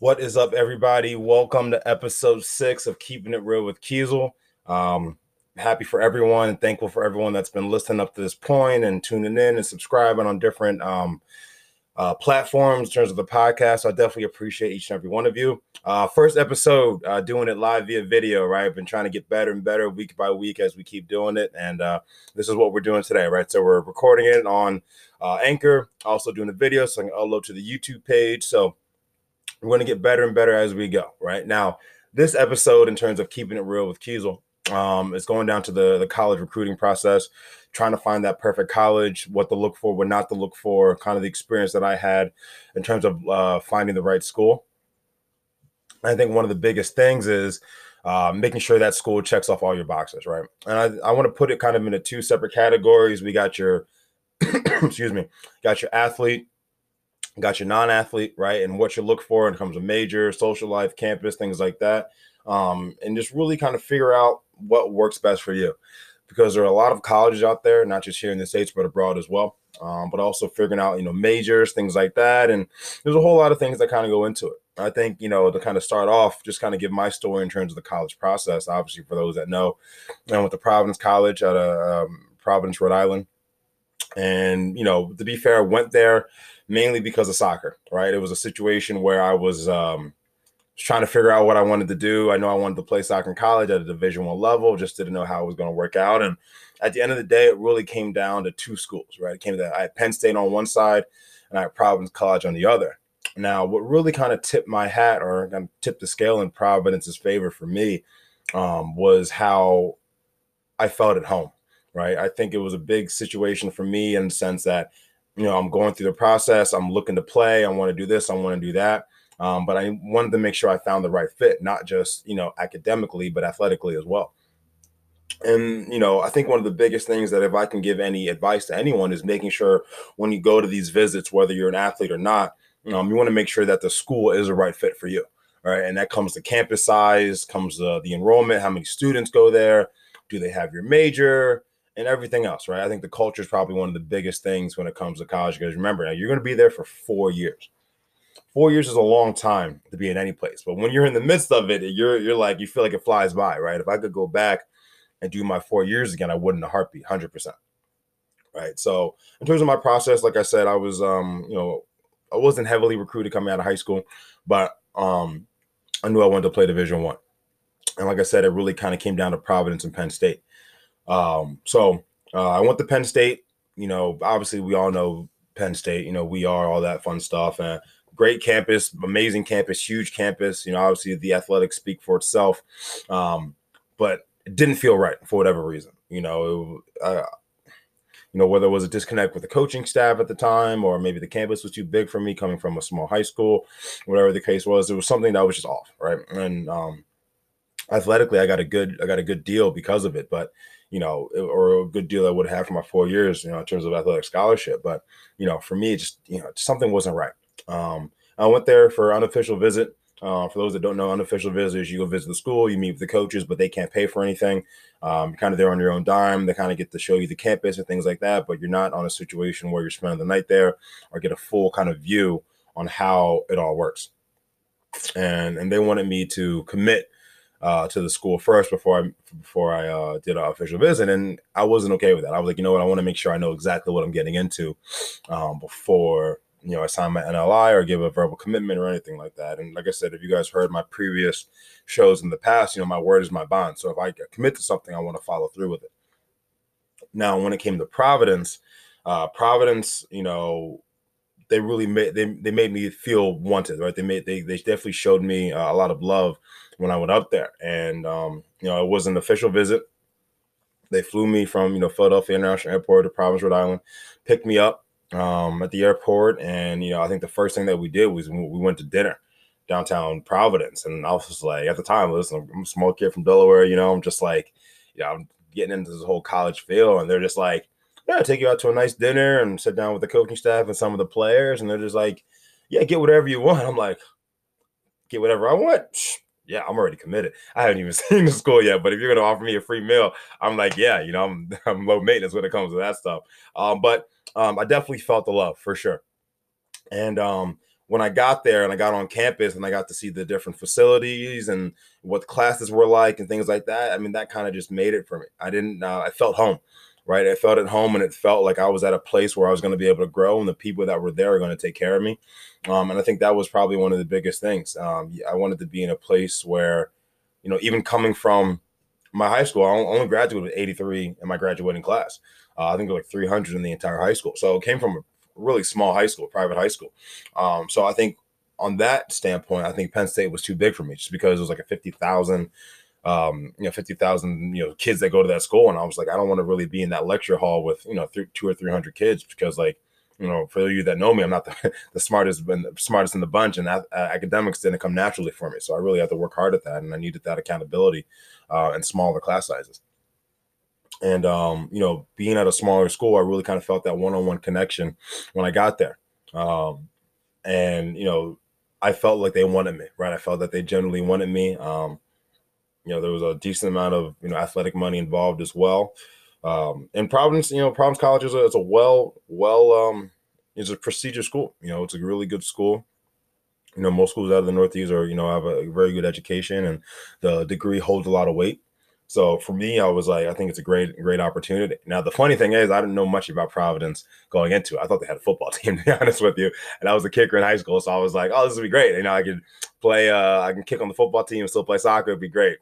What is up, everybody? Welcome to episode six of Keeping It Real with Kiesel. Um, happy for everyone and thankful for everyone that's been listening up to this point and tuning in and subscribing on different um, uh, platforms in terms of the podcast. So I definitely appreciate each and every one of you. Uh, first episode, uh, doing it live via video, right? I've been trying to get better and better week by week as we keep doing it. And uh, this is what we're doing today, right? So we're recording it on uh, Anchor, also doing the video so I can upload to the YouTube page. So we're going to get better and better as we go, right? Now, this episode, in terms of keeping it real with Kiesel, um, is going down to the, the college recruiting process, trying to find that perfect college, what to look for, what not to look for, kind of the experience that I had in terms of uh, finding the right school. I think one of the biggest things is uh, making sure that school checks off all your boxes, right? And I, I want to put it kind of into two separate categories. We got your, excuse me, got your athlete got your non-athlete right and what you look for in terms of major social life campus things like that um, and just really kind of figure out what works best for you. Because there are a lot of colleges out there not just here in the states but abroad as well um, but also figuring out you know majors things like that and there's a whole lot of things that kind of go into it. I think you know to kind of start off just kind of give my story in terms of the college process obviously for those that know i went to providence college at a um, providence rhode island and you know to be fair went there mainly because of soccer, right? It was a situation where I was um, trying to figure out what I wanted to do. I know I wanted to play soccer in college at a Division One level, just didn't know how it was going to work out. And at the end of the day, it really came down to two schools, right? It came to that, I had Penn State on one side, and I had Providence College on the other. Now, what really kind of tipped my hat or kind of tipped the scale in Providence's favor for me um, was how I felt at home, right? I think it was a big situation for me in the sense that you know, I'm going through the process. I'm looking to play. I want to do this. I want to do that. Um, but I wanted to make sure I found the right fit, not just you know academically, but athletically as well. And you know, I think one of the biggest things that if I can give any advice to anyone is making sure when you go to these visits, whether you're an athlete or not, um, you want to make sure that the school is the right fit for you. Right, and that comes to campus size, comes the enrollment, how many students go there, do they have your major, and everything else, right? I think the culture is probably one of the biggest things when it comes to college because remember, now you're going to be there for four years. Four years is a long time to be in any place, but when you're in the midst of it, you're you're like you feel like it flies by, right? If I could go back and do my four years again, I wouldn't a heartbeat, hundred percent, right? So in terms of my process, like I said, I was um you know I wasn't heavily recruited coming out of high school, but um I knew I wanted to play Division One, and like I said, it really kind of came down to Providence and Penn State. Um, so uh, I went to Penn State. You know, obviously we all know Penn State. You know, we are all that fun stuff and great campus, amazing campus, huge campus. You know, obviously the athletics speak for itself, um, but it didn't feel right for whatever reason. You know, it, you know whether it was a disconnect with the coaching staff at the time, or maybe the campus was too big for me coming from a small high school, whatever the case was. It was something that was just off, right? And um, athletically, I got a good, I got a good deal because of it, but you know, or a good deal I would have for my four years, you know, in terms of athletic scholarship. But, you know, for me, just, you know, something wasn't right. Um, I went there for unofficial visit. Uh, for those that don't know, unofficial visitors, you go visit the school, you meet with the coaches, but they can't pay for anything. Um, kind of there on your own dime. They kind of get to show you the campus and things like that, but you're not on a situation where you're spending the night there or get a full kind of view on how it all works. And and they wanted me to commit uh, to the school first before I before I uh, did an official visit, and I wasn't okay with that. I was like, you know what, I want to make sure I know exactly what I'm getting into um, before you know I sign my NLI or give a verbal commitment or anything like that. And like I said, if you guys heard my previous shows in the past, you know my word is my bond. So if I commit to something, I want to follow through with it. Now, when it came to Providence, uh, Providence, you know, they really made they, they made me feel wanted, right? They made they they definitely showed me uh, a lot of love when I went up there. And um, you know, it was an official visit. They flew me from you know Philadelphia International Airport to Providence, Rhode Island, picked me up um, at the airport, and you know, I think the first thing that we did was we went to dinner downtown Providence, and I was like, at the time, listen, I'm a small kid from Delaware, you know, I'm just like, you know, I'm getting into this whole college feel, and they're just like, yeah, take you out to a nice dinner and sit down with the coaching staff and some of the players, and they're just like, yeah, get whatever you want. I'm like, get whatever I want yeah, I'm already committed. I haven't even seen the school yet, but if you're gonna offer me a free meal, I'm like, yeah, you know, I'm I'm low maintenance when it comes to that stuff. Um, but um, I definitely felt the love for sure. And um, when I got there and I got on campus and I got to see the different facilities and what classes were like and things like that, I mean, that kind of just made it for me. I didn't, uh, I felt home, right? I felt at home and it felt like I was at a place where I was going to be able to grow and the people that were there are going to take care of me. Um, and I think that was probably one of the biggest things. Um, I wanted to be in a place where, you know, even coming from my high school, I only graduated with 83 in my graduating class. Uh, I think there were like 300 in the entire high school. So it came from a really small high school, private high school. Um, so I think on that standpoint, I think Penn State was too big for me just because it was like a 50,000, um, you know, 50,000, you know, kids that go to that school. And I was like, I don't want to really be in that lecture hall with, you know, th- two or 300 kids because like, you know, for you that know me, I'm not the, the smartest, the smartest in the bunch, and uh, academics didn't come naturally for me. So I really had to work hard at that, and I needed that accountability uh, and smaller class sizes. And um, you know, being at a smaller school, I really kind of felt that one-on-one connection when I got there. Um, and you know, I felt like they wanted me, right? I felt that they generally wanted me. Um, you know, there was a decent amount of you know athletic money involved as well. Um, and Providence, you know, Providence College is a, a well, well, um, is a prestigious school. You know, it's a really good school. You know, most schools out of the Northeast are, you know, have a very good education and the degree holds a lot of weight. So for me, I was like, I think it's a great, great opportunity. Now, the funny thing is, I didn't know much about Providence going into it. I thought they had a football team, to be honest with you. And I was a kicker in high school. So I was like, oh, this would be great. You know, I could play, uh, I can kick on the football team and still play soccer. It'd be great.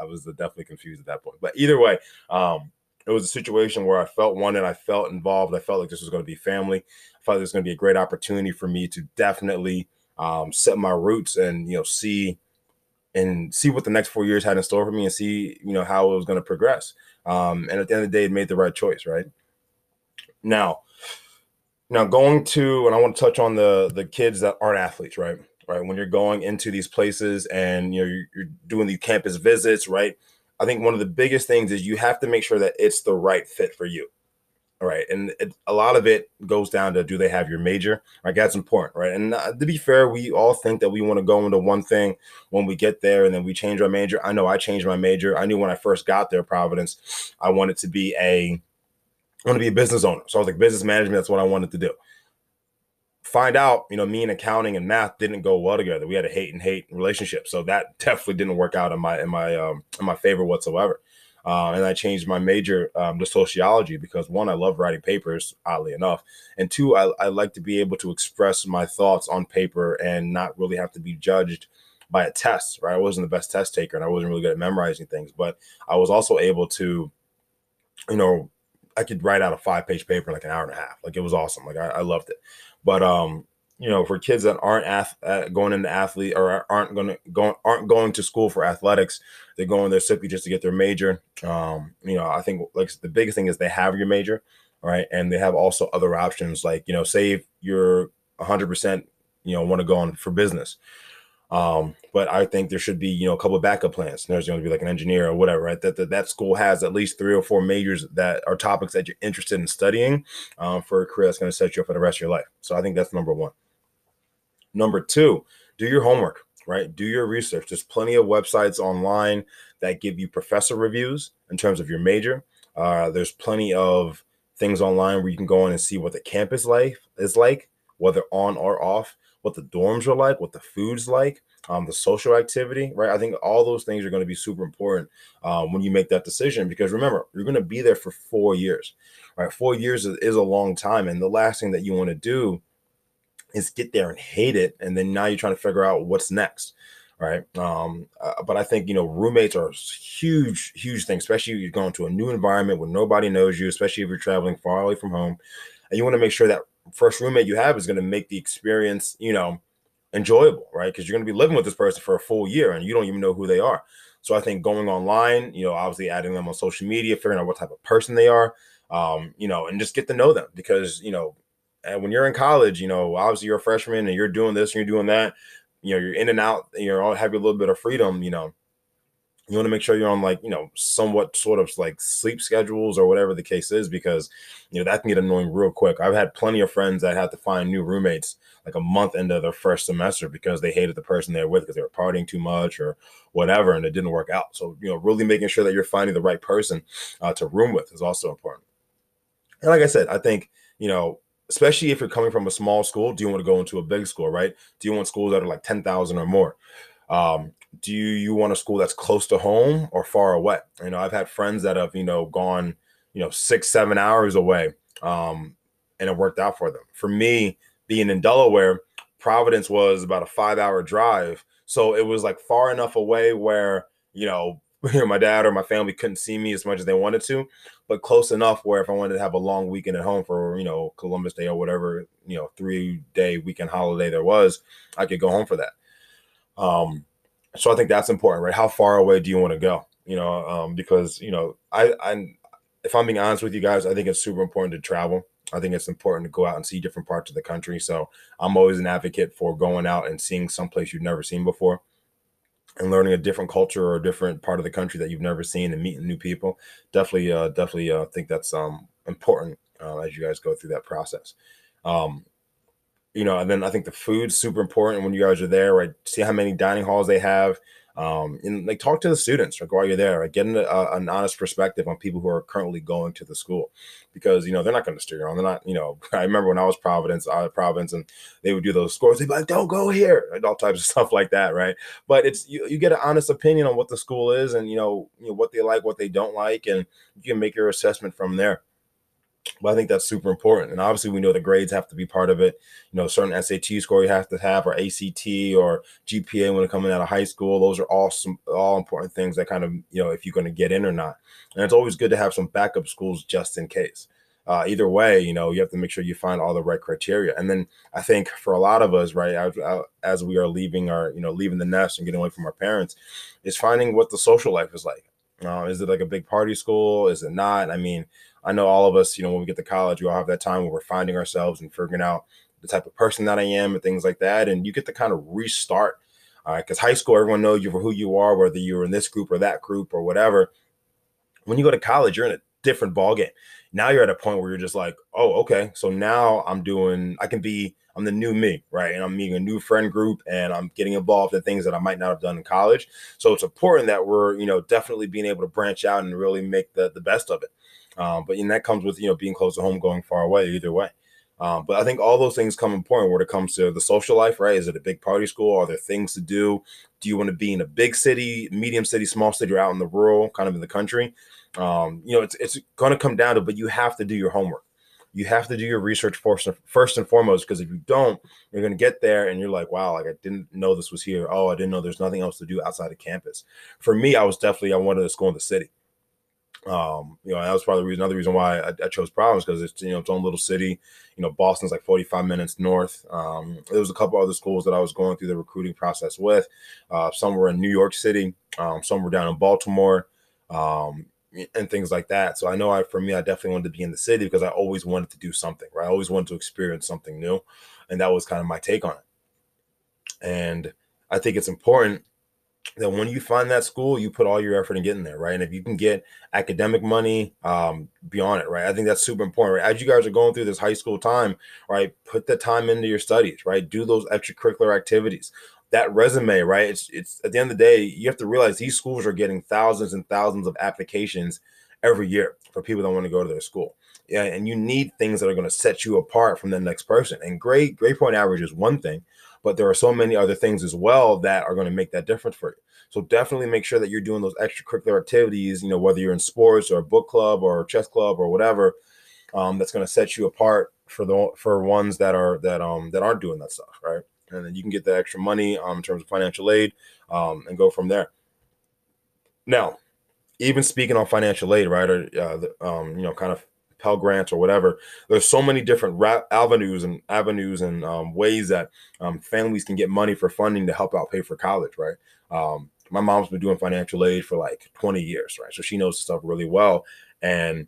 I was definitely confused at that point. But either way, um, it was a situation where I felt wanted, I felt involved. I felt like this was going to be family. I felt like was going to be a great opportunity for me to definitely um, set my roots and, you know, see – and see what the next four years had in store for me and see you know how it was going to progress um, and at the end of the day it made the right choice right now now going to and i want to touch on the the kids that aren't athletes right right when you're going into these places and you know you're, you're doing these campus visits right i think one of the biggest things is you have to make sure that it's the right fit for you right? And it, a lot of it goes down to do they have your major? Right, that's important, right? And uh, to be fair, we all think that we want to go into one thing when we get there, and then we change our major. I know I changed my major. I knew when I first got there, Providence, I wanted to be a, I want to be a business owner. So I was like, business management. That's what I wanted to do. Find out, you know, me and accounting and math didn't go well together. We had a hate and hate relationship, so that definitely didn't work out in my in my um, in my favor whatsoever. Uh, and I changed my major um, to sociology because one, I love writing papers, oddly enough, and two, I, I like to be able to express my thoughts on paper and not really have to be judged by a test. Right? I wasn't the best test taker, and I wasn't really good at memorizing things, but I was also able to, you know, I could write out a five page paper in like an hour and a half. Like it was awesome. Like I, I loved it. But um, you know, for kids that aren't ath- uh, going into athlete or aren't going to go aren't going to school for athletics, they're going there simply just to get their major. Um, you know, I think like the biggest thing is they have your major, right, and they have also other options like you know, say if you're 100 percent, you know, want to go on for business. Um, but I think there should be, you know, a couple of backup plans. There's going to be like an engineer or whatever, right? That, that that school has at least three or four majors that are topics that you're interested in studying um, for a career that's going to set you up for the rest of your life. So I think that's number one. Number two, do your homework, right? Do your research. There's plenty of websites online that give you professor reviews in terms of your major. Uh, there's plenty of things online where you can go in and see what the campus life is like, whether on or off, what the dorms are like, what the food's like, um, the social activity, right? I think all those things are going to be super important um, when you make that decision because remember, you're going to be there for four years, right? Four years is, a long time. And the last thing that you want to do is get there and hate it and then now you're trying to figure out what's next right um uh, but i think you know roommates are huge huge thing especially you're going to a new environment where nobody knows you especially if you're traveling far away from home and you want to make sure that first roommate you have is going to make the experience you know enjoyable right because you're going to be living with this person for a full year and you don't even know who they are so i think going online you know obviously adding them on social media figuring out what type of person they are um, you know, and just get to know them because you know when you're in college, you know, obviously you're a freshman and you're doing this and you're doing that, you know, you're in and out, you're all have a little bit of freedom, you know. You want to make sure you're on like, you know, somewhat sort of like sleep schedules or whatever the case is, because you know that can get annoying real quick. I've had plenty of friends that had to find new roommates like a month into their first semester because they hated the person they're with because they were partying too much or whatever, and it didn't work out. So, you know, really making sure that you're finding the right person uh, to room with is also important. And like I said, I think, you know, especially if you're coming from a small school, do you want to go into a big school, right? Do you want schools that are like 10,000 or more? Um, do you, you want a school that's close to home or far away? You know, I've had friends that have, you know, gone, you know, six, seven hours away um, and it worked out for them. For me, being in Delaware, Providence was about a five hour drive. So it was like far enough away where, you know, my dad or my family couldn't see me as much as they wanted to, but close enough where if I wanted to have a long weekend at home for, you know, Columbus Day or whatever, you know, three day weekend holiday there was, I could go home for that. Um, so I think that's important, right? How far away do you want to go? You know, um, because you know, I, I, if I'm being honest with you guys, I think it's super important to travel. I think it's important to go out and see different parts of the country. So I'm always an advocate for going out and seeing someplace you've never seen before and learning a different culture or a different part of the country that you've never seen and meeting new people. Definitely, uh, definitely uh, think that's um, important uh, as you guys go through that process. Um, you know, and then I think the food's super important when you guys are there, right? See how many dining halls they have. Um, and like talk to the students like while you're there, like getting a, an honest perspective on people who are currently going to the school, because you know they're not going to steer you on. They're not, you know. I remember when I was Providence, I was Providence, and they would do those scores. They'd be like, "Don't go here," and all types of stuff like that, right? But it's you, you get an honest opinion on what the school is, and you know, you know what they like, what they don't like, and you can make your assessment from there. But I think that's super important. And obviously, we know the grades have to be part of it. You know, certain SAT score you have to have, or ACT, or GPA when coming out of high school. Those are all some all important things that kind of you know if you're going to get in or not. And it's always good to have some backup schools just in case. Uh, either way, you know, you have to make sure you find all the right criteria. And then I think for a lot of us, right, as, as we are leaving our, you know, leaving the nest and getting away from our parents, is finding what the social life is like. Uh, is it like a big party school? Is it not? I mean, I know all of us, you know, when we get to college, we all have that time where we're finding ourselves and figuring out the type of person that I am and things like that. And you get to kind of restart. Because high school, everyone knows you for who you are, whether you're in this group or that group or whatever. When you go to college, you're in a different ballgame. Now you're at a point where you're just like, oh, okay. So now I'm doing, I can be, I'm the new me, right? And I'm meeting a new friend group and I'm getting involved in things that I might not have done in college. So it's important that we're, you know, definitely being able to branch out and really make the, the best of it. Um, but and that comes with you know being close to home, going far away, either way. Um, but I think all those things come important when it comes to the social life, right? Is it a big party school? Are there things to do? Do you want to be in a big city, medium city, small city, or out in the rural, kind of in the country? Um, you know, it's it's going to come down to, but you have to do your homework. You have to do your research first, first and foremost, because if you don't, you're going to get there and you're like, wow, like I didn't know this was here. Oh, I didn't know there's nothing else to do outside of campus. For me, I was definitely I wanted to school in the city. Um, you know, that was probably the reason, another reason why I, I chose Providence because it's you know its own little city. You know, Boston's like 45 minutes north. Um, there was a couple other schools that I was going through the recruiting process with. Uh, some were in New York City, um, some were down in Baltimore, um, and things like that. So I know I, for me, I definitely wanted to be in the city because I always wanted to do something. Right, I always wanted to experience something new, and that was kind of my take on it. And I think it's important that when you find that school, you put all your effort in getting there, right? And if you can get academic money, um, beyond it, right? I think that's super important, right? As you guys are going through this high school time, right? Put the time into your studies, right? Do those extracurricular activities. That resume, right? It's it's at the end of the day, you have to realize these schools are getting thousands and thousands of applications every year for people that want to go to their school. Yeah, and you need things that are going to set you apart from the next person. And great, grade point average is one thing, but there are so many other things as well that are going to make that difference for you. So definitely make sure that you're doing those extracurricular activities, you know, whether you're in sports or a book club or chess club or whatever, um, that's going to set you apart for the for ones that are that um that aren't doing that stuff, right? And then you can get the extra money um, in terms of financial aid um, and go from there. Now, even speaking on financial aid, right, or uh, the, um, you know, kind of Pell Grants or whatever. There's so many different ra- avenues and avenues and um, ways that um, families can get money for funding to help out pay for college, right? Um, my mom's been doing financial aid for like 20 years, right? So she knows the stuff really well and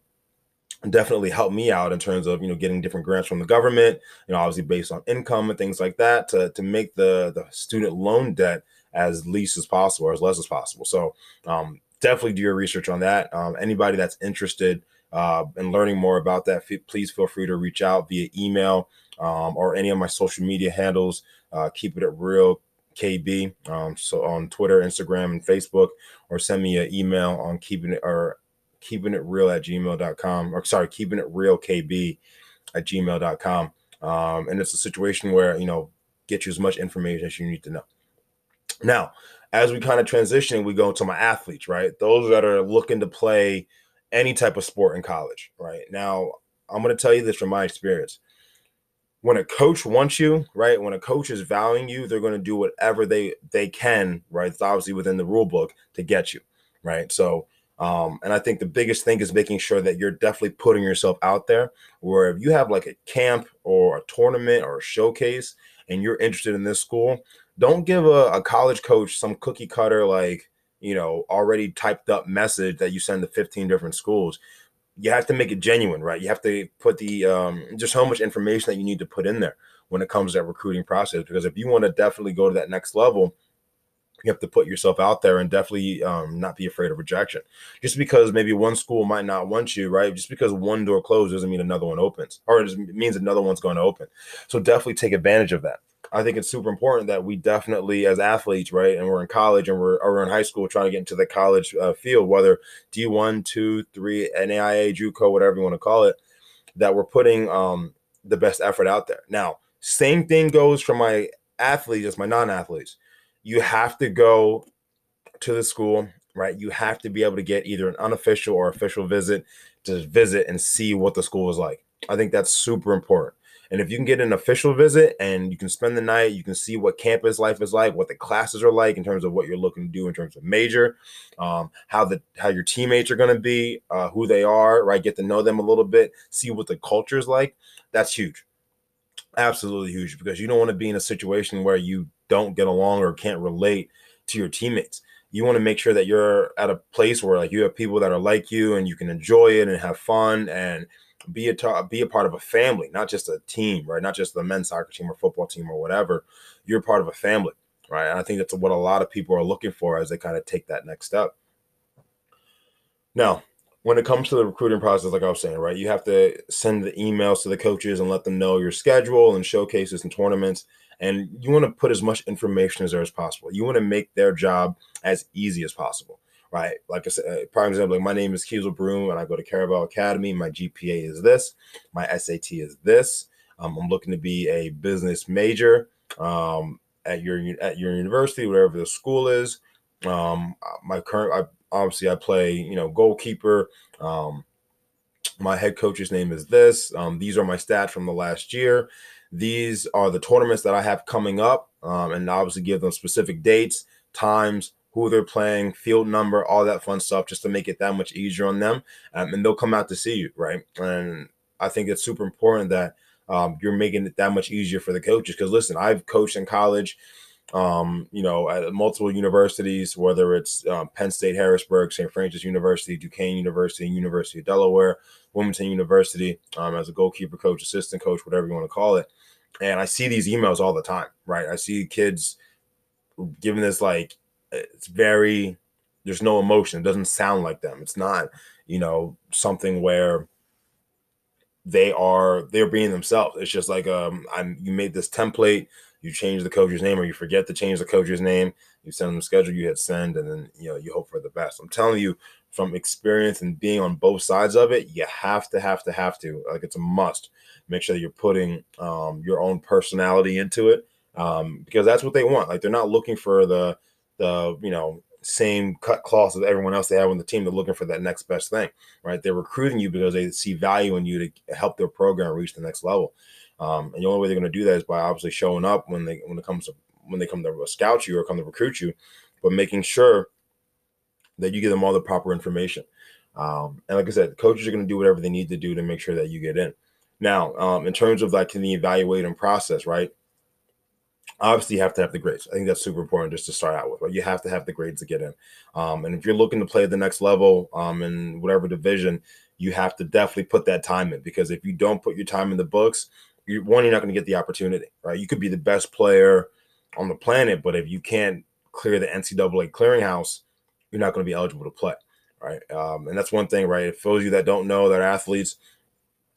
definitely helped me out in terms of you know getting different grants from the government, you know, obviously based on income and things like that to to make the the student loan debt as least as possible or as less as possible. So um, definitely do your research on that. Um, anybody that's interested uh, and learning more about that, please feel free to reach out via email um, or any of my social media handles. Uh, keep it at real KB. Um, so on Twitter, Instagram, and Facebook, or send me an email on keeping it or keeping it real at gmail.com or sorry, keeping it real KB at gmail.com. Um, and it's a situation where, you know, get you as much information as you need to know. Now, as we kind of transition, we go to my athletes, right? Those that are looking to play any type of sport in college, right? Now, I'm going to tell you this from my experience. When a coach wants you, right? When a coach is valuing you, they're going to do whatever they they can, right? It's obviously within the rule book to get you, right? So, um, and I think the biggest thing is making sure that you're definitely putting yourself out there. Where if you have like a camp or a tournament or a showcase, and you're interested in this school, don't give a, a college coach some cookie cutter like you know already typed up message that you send to 15 different schools you have to make it genuine right you have to put the um, just how much information that you need to put in there when it comes to that recruiting process because if you want to definitely go to that next level you have to put yourself out there and definitely um, not be afraid of rejection just because maybe one school might not want you right just because one door closed doesn't mean another one opens or it means another one's going to open so definitely take advantage of that I think it's super important that we definitely, as athletes, right, and we're in college and we're, we're in high school trying to get into the college uh, field, whether D1, 2, 3, NAIA, JUCO, whatever you want to call it, that we're putting um, the best effort out there. Now, same thing goes for my athletes my non athletes. You have to go to the school, right? You have to be able to get either an unofficial or official visit to visit and see what the school is like. I think that's super important. And if you can get an official visit and you can spend the night, you can see what campus life is like, what the classes are like in terms of what you're looking to do in terms of major, um, how the how your teammates are going to be, uh, who they are, right? Get to know them a little bit, see what the culture is like. That's huge, absolutely huge, because you don't want to be in a situation where you don't get along or can't relate to your teammates you want to make sure that you're at a place where like you have people that are like you and you can enjoy it and have fun and be a ta- be a part of a family, not just a team, right? Not just the men's soccer team or football team or whatever. You're part of a family, right? And I think that's what a lot of people are looking for as they kind of take that next step. Now, when it comes to the recruiting process, like I was saying, right, you have to send the emails to the coaches and let them know your schedule and showcases and tournaments. And you want to put as much information as there is possible. You want to make their job as easy as possible right? Like I said, uh, prime example, like my name is Kiesel Broom and I go to Caravel Academy. My GPA is this, my SAT is this. Um, I'm looking to be a business major um, at your at your university, whatever the school is. Um, my current, I, obviously, I play, you know, goalkeeper. Um, my head coach's name is this. Um, these are my stats from the last year. These are the tournaments that I have coming up, um, and obviously give them specific dates, times, who they're playing, field number, all that fun stuff, just to make it that much easier on them. Um, and they'll come out to see you, right? And I think it's super important that um, you're making it that much easier for the coaches. Because listen, I've coached in college, um, you know, at multiple universities, whether it's um, Penn State, Harrisburg, St. Francis University, Duquesne University, University of Delaware, Wilmington University, um, as a goalkeeper coach, assistant coach, whatever you want to call it. And I see these emails all the time, right? I see kids giving this like it's very there's no emotion. It doesn't sound like them. It's not, you know, something where they are they're being themselves. It's just like um I'm you made this template, you change the coach's name or you forget to change the coach's name, you send them the schedule, you hit send, and then you know you hope for the best. I'm telling you from experience and being on both sides of it, you have to have to have to like it's a must. Make sure that you're putting um your own personality into it. Um, because that's what they want. Like they're not looking for the the you know same cut cloth as everyone else they have on the team. They're looking for that next best thing, right? They're recruiting you because they see value in you to help their program reach the next level. Um, and the only way they're going to do that is by obviously showing up when they when it comes to when they come to scout you or come to recruit you, but making sure that you give them all the proper information. Um, and like I said, coaches are going to do whatever they need to do to make sure that you get in. Now, um, in terms of like the evaluating process, right? obviously you have to have the grades. I think that's super important just to start out with. Right? You have to have the grades to get in. Um, and if you're looking to play at the next level um, in whatever division, you have to definitely put that time in because if you don't put your time in the books, you one, you're not going to get the opportunity. Right? You could be the best player on the planet, but if you can't clear the NCAA clearinghouse, you're not going to be eligible to play. Right? Um, and that's one thing, right? For those of you that don't know, that athletes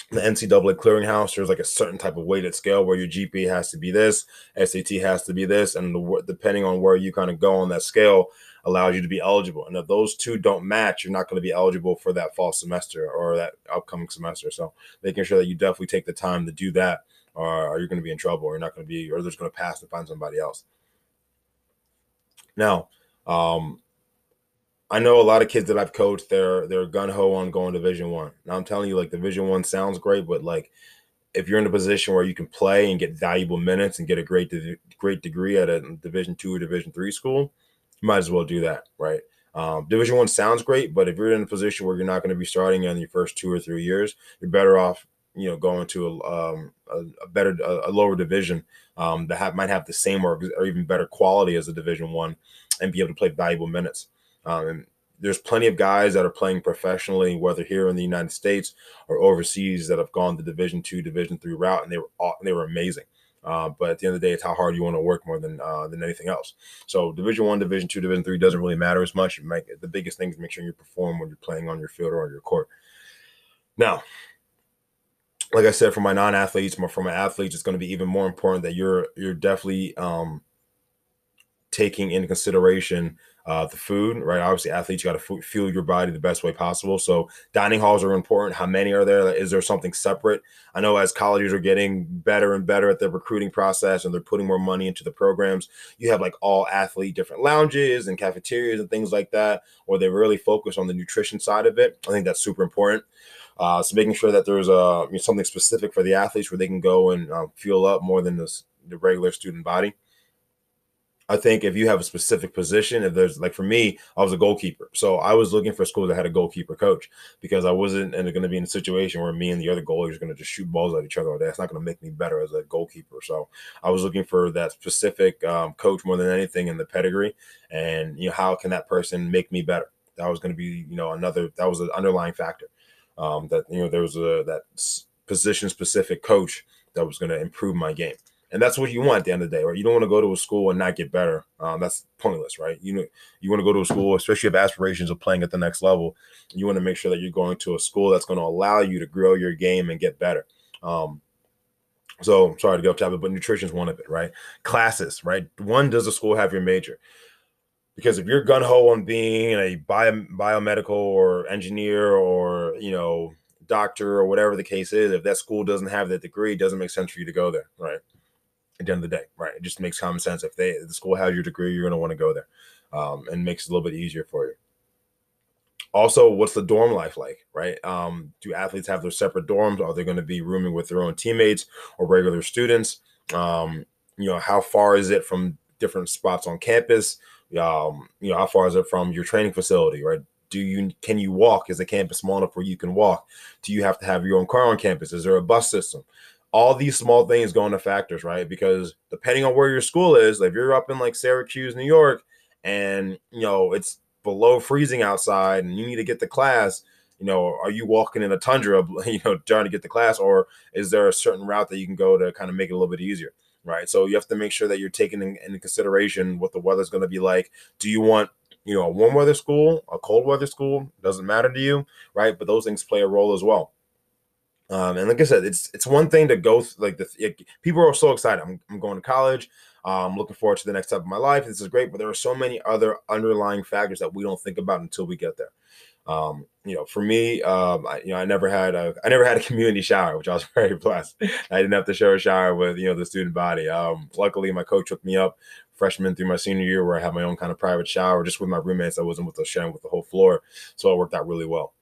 the NCAA clearinghouse, there's like a certain type of weighted scale where your GPA has to be this, SAT has to be this, and the, depending on where you kind of go on that scale, allows you to be eligible. And if those two don't match, you're not going to be eligible for that fall semester or that upcoming semester. So making sure that you definitely take the time to do that, or you're going to be in trouble, or you're not going to be, or they're just going to pass and find somebody else. Now, um, I know a lot of kids that I've coached. They're they're gun ho on going to Division One. Now I'm telling you, like Division One sounds great, but like if you're in a position where you can play and get valuable minutes and get a great great degree at a Division Two or Division Three school, you might as well do that, right? Um, Division One sounds great, but if you're in a position where you're not going to be starting in your first two or three years, you're better off, you know, going to a, um, a, a better, a, a, lower division um, that have, might have the same or, or even better quality as a Division One, and be able to play valuable minutes. Um, and there's plenty of guys that are playing professionally, whether here in the United States or overseas, that have gone the Division two, Division three route, and they were they were amazing. Uh, but at the end of the day, it's how hard you want to work more than uh, than anything else. So Division one, Division two, Division three doesn't really matter as much. Make, the biggest thing is make sure you perform when you're playing on your field or on your court. Now, like I said, for my non-athletes, for my athletes, it's going to be even more important that you're you're definitely um, taking into consideration uh, the food, right? Obviously, athletes, you got to f- fuel your body the best way possible. So, dining halls are important. How many are there? Is there something separate? I know as colleges are getting better and better at the recruiting process and they're putting more money into the programs, you have like all athlete different lounges and cafeterias and things like that, or they really focus on the nutrition side of it. I think that's super important. Uh, so, making sure that there's a you know, something specific for the athletes where they can go and uh, fuel up more than this, the regular student body. I think if you have a specific position, if there's like for me, I was a goalkeeper. So I was looking for schools that had a goalkeeper coach because I wasn't going to be in a situation where me and the other goalies are going to just shoot balls at each other all day. It's not going to make me better as a goalkeeper. So I was looking for that specific um, coach more than anything in the pedigree. And, you know, how can that person make me better? That was going to be, you know, another, that was an underlying factor um, that, you know, there was a, that position specific coach that was going to improve my game and that's what you want at the end of the day, right? You don't want to go to a school and not get better. Um, that's pointless, right? You know, you want to go to a school, especially if aspirations of playing at the next level. You want to make sure that you're going to a school that's going to allow you to grow your game and get better. Um, so sorry to go off topic, but nutrition is one of it, right? Classes, right? One, does the school have your major? Because if you're gun ho on being a bio, biomedical or engineer or you know doctor or whatever the case is, if that school doesn't have that degree, it doesn't make sense for you to go there, right? At the end of the day, right? It just makes common sense. If they if the school has your degree, you're going to want to go there, um, and makes it a little bit easier for you. Also, what's the dorm life like, right? Um, do athletes have their separate dorms? Are they going to be rooming with their own teammates or regular students? Um, you know, how far is it from different spots on campus? Um, you know, how far is it from your training facility, right? do you can you walk is the campus small enough where you can walk do you have to have your own car on campus is there a bus system all these small things go into factors, right? Because depending on where your school is, if you're up in like Syracuse, New York, and you know it's below freezing outside, and you need to get to class, you know, are you walking in a tundra, you know, trying to get to class, or is there a certain route that you can go to kind of make it a little bit easier, right? So you have to make sure that you're taking in, into consideration what the weather's going to be like. Do you want you know, a warm weather school, a cold weather school, doesn't matter to you, right? But those things play a role as well. Um, and like I said, it's it's one thing to go like the it, people are so excited. I'm, I'm going to college. I'm um, looking forward to the next step of my life. This is great, but there are so many other underlying factors that we don't think about until we get there. Um, you know, for me, um, I, you know, I never had a I never had a community shower, which I was very blessed. I didn't have to share a shower with you know the student body. Um, luckily, my coach took me up freshman through my senior year, where I had my own kind of private shower just with my roommates. I wasn't with the sharing with the whole floor, so it worked out really well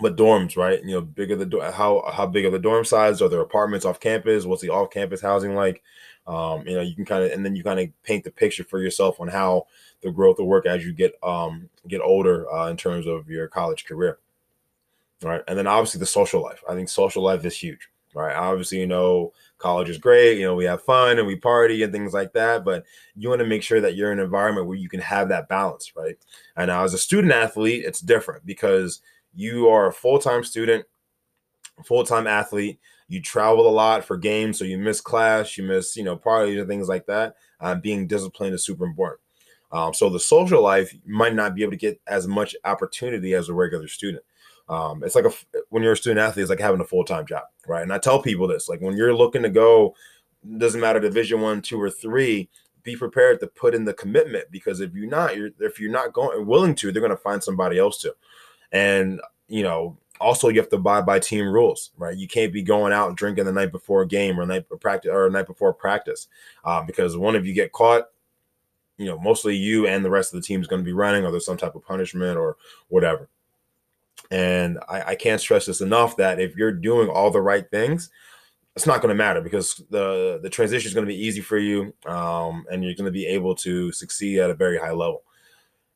but dorms, right? You know, bigger the how how big are the dorm size? Are there apartments off campus? What's the off campus housing like? Um, you know, you can kind of and then you kind of paint the picture for yourself on how the growth will work as you get um get older uh, in terms of your college career. right? and then obviously the social life. I think social life is huge, right? Obviously, you know, college is great. You know, we have fun and we party and things like that, but you want to make sure that you're in an environment where you can have that balance, right? And now, as a student athlete, it's different because you are a full-time student full-time athlete you travel a lot for games so you miss class you miss you know parties and things like that uh, being disciplined is super important um, so the social life might not be able to get as much opportunity as a regular student Um, it's like a when you're a student athlete, it's like having a full time job, right? And I tell people this, like when you're looking to go, doesn't matter Division One, two, or three, be prepared to put in the commitment because if you're not, you're if you're not going willing to, they're going to find somebody else to. And you know, also you have to abide by team rules, right? You can't be going out and drinking the night before a game or night practice or night before practice, uh, because one of you get caught, you know, mostly you and the rest of the team is going to be running, or there's some type of punishment or whatever. And I, I can't stress this enough that if you're doing all the right things, it's not going to matter because the the transition is going to be easy for you, um, and you're going to be able to succeed at a very high level.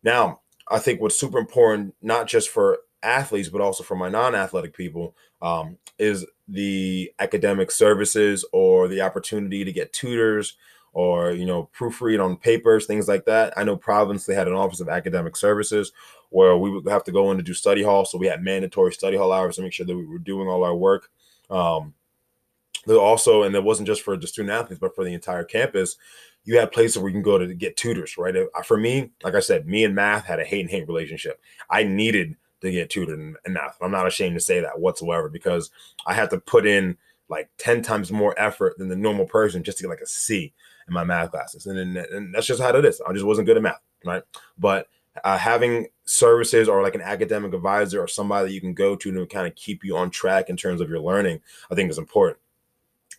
Now, I think what's super important, not just for athletes, but also for my non-athletic people, um, is the academic services or the opportunity to get tutors or you know proofread on papers, things like that. I know Providence they had an office of academic services where we would have to go in to do study hall, so we had mandatory study hall hours to make sure that we were doing all our work. Um, also, and it wasn't just for the student athletes, but for the entire campus, you have places where you can go to get tutors, right? For me, like I said, me and math had a hate and hate relationship. I needed to get tutored in, in math. I'm not ashamed to say that whatsoever because I had to put in like 10 times more effort than the normal person just to get like a C in my math classes. And, and, and that's just how it is. I just wasn't good at math, right? But uh, having services or like an academic advisor or somebody that you can go to to kind of keep you on track in terms of your learning, I think is important,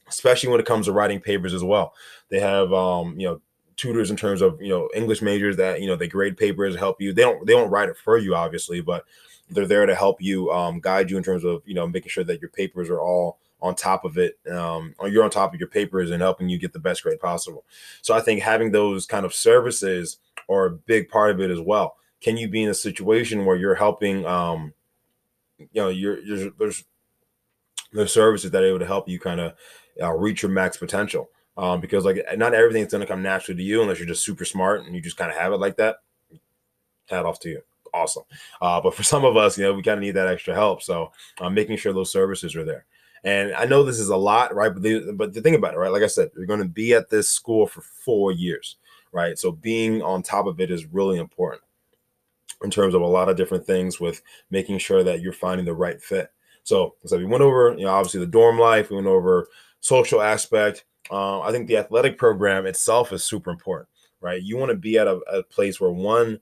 especially when it comes to writing papers as well. They have, um, you know, tutors in terms of you know English majors that you know they grade papers help you. They don't they don't write it for you obviously, but they're there to help you um, guide you in terms of you know making sure that your papers are all on top of it um, or you're on top of your papers and helping you get the best grade possible so i think having those kind of services are a big part of it as well can you be in a situation where you're helping um, you know you're, you're there's there's services that are able to help you kind of uh, reach your max potential um, because like not everything's going to come naturally to you unless you're just super smart and you just kind of have it like that hat off to you awesome. Uh, but for some of us, you know, we kind of need that extra help. So uh, making sure those services are there. And I know this is a lot, right? But the, but the thing about it, right? Like I said, you're going to be at this school for four years, right? So being on top of it is really important in terms of a lot of different things with making sure that you're finding the right fit. So, so we went over, you know, obviously the dorm life, we went over social aspect. Uh, I think the athletic program itself is super important, right? You want to be at a, a place where one,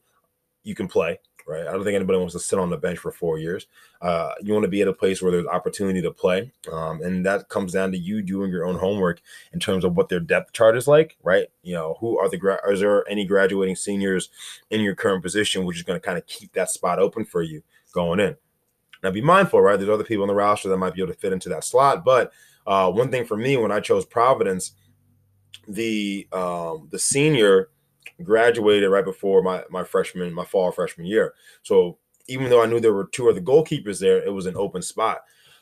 you can play, right? I don't think anybody wants to sit on the bench for four years. Uh, you want to be at a place where there's opportunity to play, um, and that comes down to you doing your own homework in terms of what their depth chart is like, right? You know, who are the gra- is there any graduating seniors in your current position, which is going to kind of keep that spot open for you going in. Now, be mindful, right? There's other people in the roster that might be able to fit into that slot, but uh, one thing for me when I chose Providence, the um, the senior graduated right before my my freshman my fall freshman year. So even though I knew there were two other goalkeepers there, it was an open spot.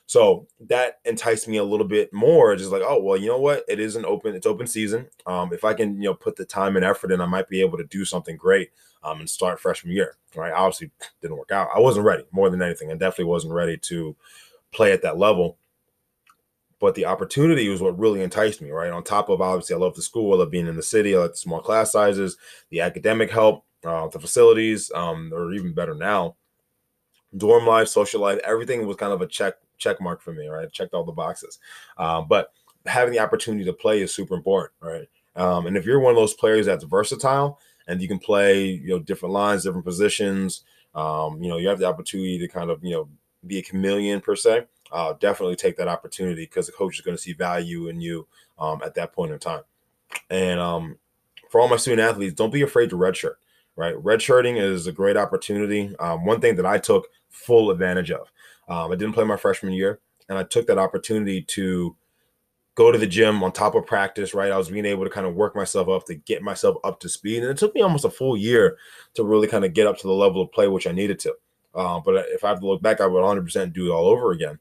So that enticed me a little bit more. Just like, oh well, you know what? It is an open, it's open season. Um, if I can, you know, put the time and effort in, I might be able to do something great um, and start freshman year. Right? Obviously, didn't work out. I wasn't ready more than anything, and definitely wasn't ready to play at that level but the opportunity was what really enticed me, right? On top of obviously, I love the school, I love being in the city, I like the small class sizes, the academic help, uh, the facilities, um, or even better now, dorm life, social life, everything was kind of a check check mark for me, right? Checked all the boxes. Um, but having the opportunity to play is super important, right? Um, and if you're one of those players that's versatile and you can play, you know, different lines, different positions, um, you know, you have the opportunity to kind of, you know, be a chameleon per se uh, definitely take that opportunity because the coach is going to see value in you um, at that point in time. And um, for all my student athletes, don't be afraid to redshirt. Right, redshirting is a great opportunity. Um, one thing that I took full advantage of. Um, I didn't play my freshman year, and I took that opportunity to go to the gym on top of practice. Right, I was being able to kind of work myself up to get myself up to speed, and it took me almost a full year to really kind of get up to the level of play which I needed to. Uh, but if I have to look back, I would 100% do it all over again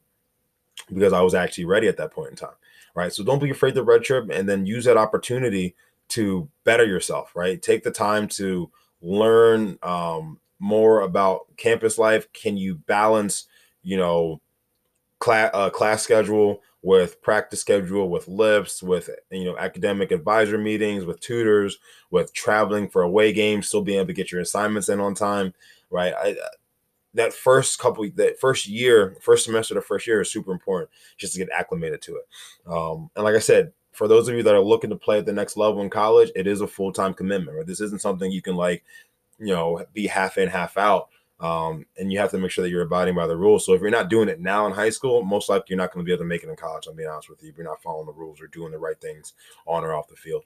because I was actually ready at that point in time. Right. So don't be afraid to redshirt and then use that opportunity to better yourself. Right. Take the time to learn um, more about campus life. Can you balance, you know, class uh, class schedule with practice schedule, with lifts, with you know academic advisor meetings, with tutors, with traveling for away games, still being able to get your assignments in on time, right? I, that first couple that first year first semester the first year is super important just to get acclimated to it. Um, and like i said for those of you that are looking to play at the next level in college it is a full-time commitment right? This isn't something you can like you know be half in half out um, and you have to make sure that you're abiding by the rules. So if you're not doing it now in high school most likely you're not going to be able to make it in college i'm being honest with you. If you're not following the rules or doing the right things on or off the field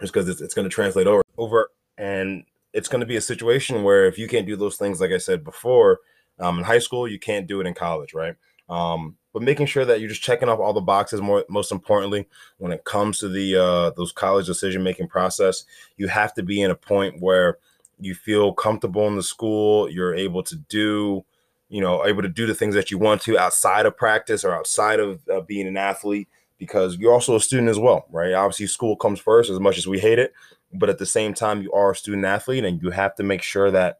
just because it's, it's going to translate over over and it's going to be a situation where if you can't do those things, like I said before, um, in high school, you can't do it in college, right? Um, but making sure that you're just checking off all the boxes. More, most importantly, when it comes to the uh, those college decision making process, you have to be in a point where you feel comfortable in the school. You're able to do, you know, able to do the things that you want to outside of practice or outside of uh, being an athlete, because you're also a student as well, right? Obviously, school comes first. As much as we hate it, but at the same time you are a student athlete and you have to make sure that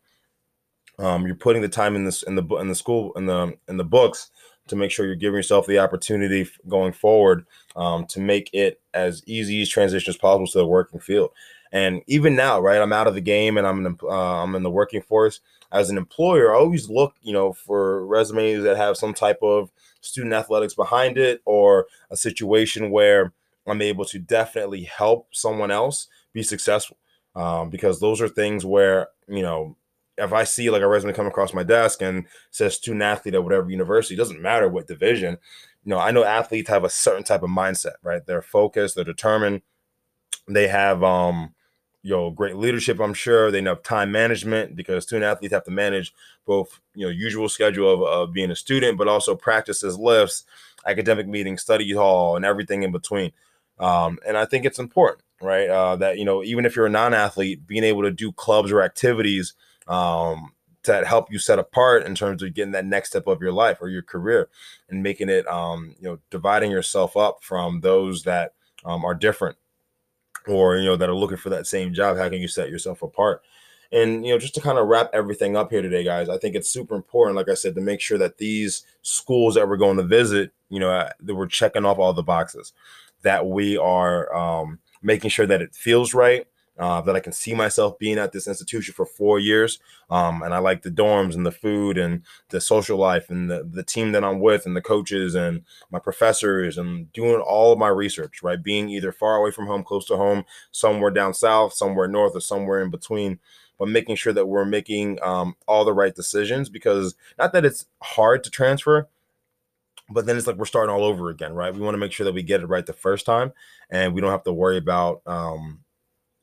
um, you're putting the time in this in the in the school in the in the books to make sure you're giving yourself the opportunity going forward um, to make it as easy as transition as possible to the working field. And even now, right, I'm out of the game and I'm in, uh, I'm in the working force. As an employer, I always look, you know, for resumes that have some type of student athletics behind it or a situation where I'm able to definitely help someone else be successful. Um, because those are things where, you know, if I see like a resume come across my desk and says student athlete at whatever university, doesn't matter what division, you know, I know athletes have a certain type of mindset, right? They're focused, they're determined, they have um you know great leadership i'm sure they know time management because student athletes have to manage both you know usual schedule of, of being a student but also practices lifts academic meetings study hall and everything in between um, and i think it's important right? Uh, that you know, even if you're a non-athlete, being able to do clubs or activities um, that help you set apart in terms of getting that next step of your life or your career, and making it, um, you know, dividing yourself up from those that um, are different, or you know, that are looking for that same job. How can you set yourself apart? And you know, just to kind of wrap everything up here today, guys, I think it's super important, like I said, to make sure that these schools that we're going to visit, you know, uh, that we're checking off all the boxes, that we are um, making sure that it feels right, uh, that I can see myself being at this institution for four years. Um, and I like the dorms and the food and the social life and the, the team that I'm with and the coaches and my professors and doing all of my research, right? Being either far away from home, close to home, somewhere down south, somewhere north, or somewhere in between. But making sure that we're making um, all the right decisions because not that it's hard to transfer, but then it's like we're starting all over again, right? We want to make sure that we get it right the first time, and we don't have to worry about, um,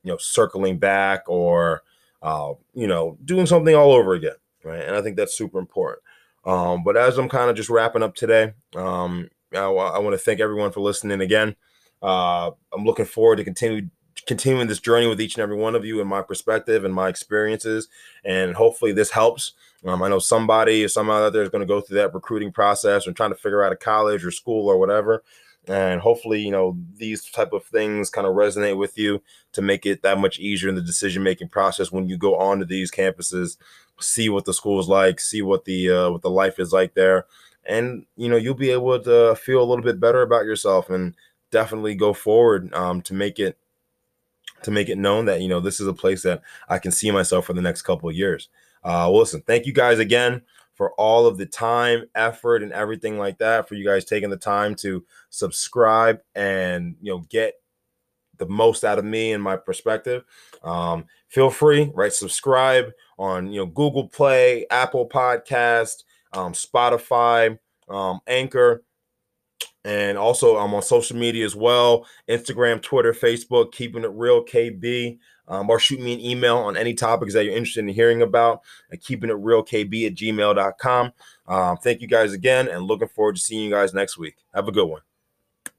you know, circling back or, uh, you know, doing something all over again, right? And I think that's super important. Um, but as I'm kind of just wrapping up today, um, I, I want to thank everyone for listening again. Uh, I'm looking forward to continue continuing this journey with each and every one of you and my perspective and my experiences. And hopefully this helps. Um, I know somebody or someone out there is going to go through that recruiting process and trying to figure out a college or school or whatever. And hopefully, you know, these type of things kind of resonate with you to make it that much easier in the decision making process when you go on to these campuses, see what the school is like, see what the uh, what the life is like there, and you know, you'll be able to feel a little bit better about yourself and definitely go forward um, to make it to make it known that you know this is a place that I can see myself for the next couple of years. Uh, well, listen, thank you guys again for all of the time, effort, and everything like that. For you guys taking the time to subscribe and you know get the most out of me and my perspective. Um, feel free, right? Subscribe on you know Google Play, Apple Podcast, um, Spotify, um, Anchor and also I'm on social media as well Instagram, Twitter, Facebook, keeping it real KB. Um, or shoot me an email on any topics that you're interested in hearing about at keeping it real KB at gmail.com. Um, thank you guys again and looking forward to seeing you guys next week. Have a good one.